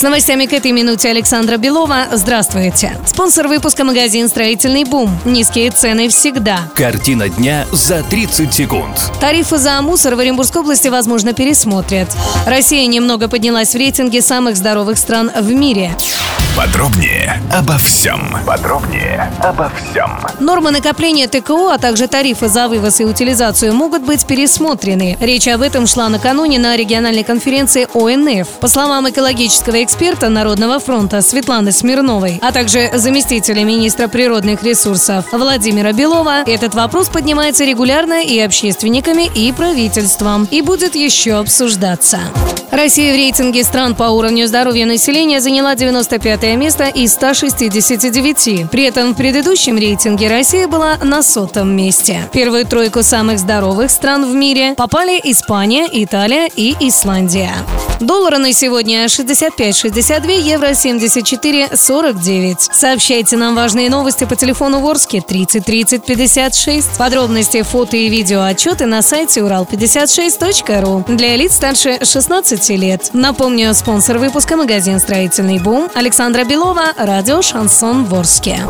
С новостями к этой минуте Александра Белова. Здравствуйте. Спонсор выпуска магазин «Строительный бум». Низкие цены всегда. Картина дня за 30 секунд. Тарифы за мусор в Оренбургской области, возможно, пересмотрят. Россия немного поднялась в рейтинге самых здоровых стран в мире. Подробнее обо всем. Подробнее обо всем. Нормы накопления ТКО, а также тарифы за вывоз и утилизацию могут быть пересмотрены. Речь об этом шла накануне на региональной конференции ОНФ. По словам экологического эксперта Народного фронта Светланы Смирновой, а также заместителя министра природных ресурсов Владимира Белова, этот вопрос поднимается регулярно и общественниками, и правительством, и будет еще обсуждаться. Россия в рейтинге стран по уровню здоровья населения заняла 95 место из 169. При этом в предыдущем рейтинге Россия была на сотом месте. В первую тройку самых здоровых стран в мире попали Испания, Италия и Исландия. Доллары на сегодня 65,62, евро 74,49. Сообщайте нам важные новости по телефону Ворске 30 30 56. Подробности, фото и видео отчеты на сайте урал56.ру для лиц старше 16 лет. Напомню, спонсор выпуска магазин «Строительный бум» Александра Белова, радио «Шансон Ворске».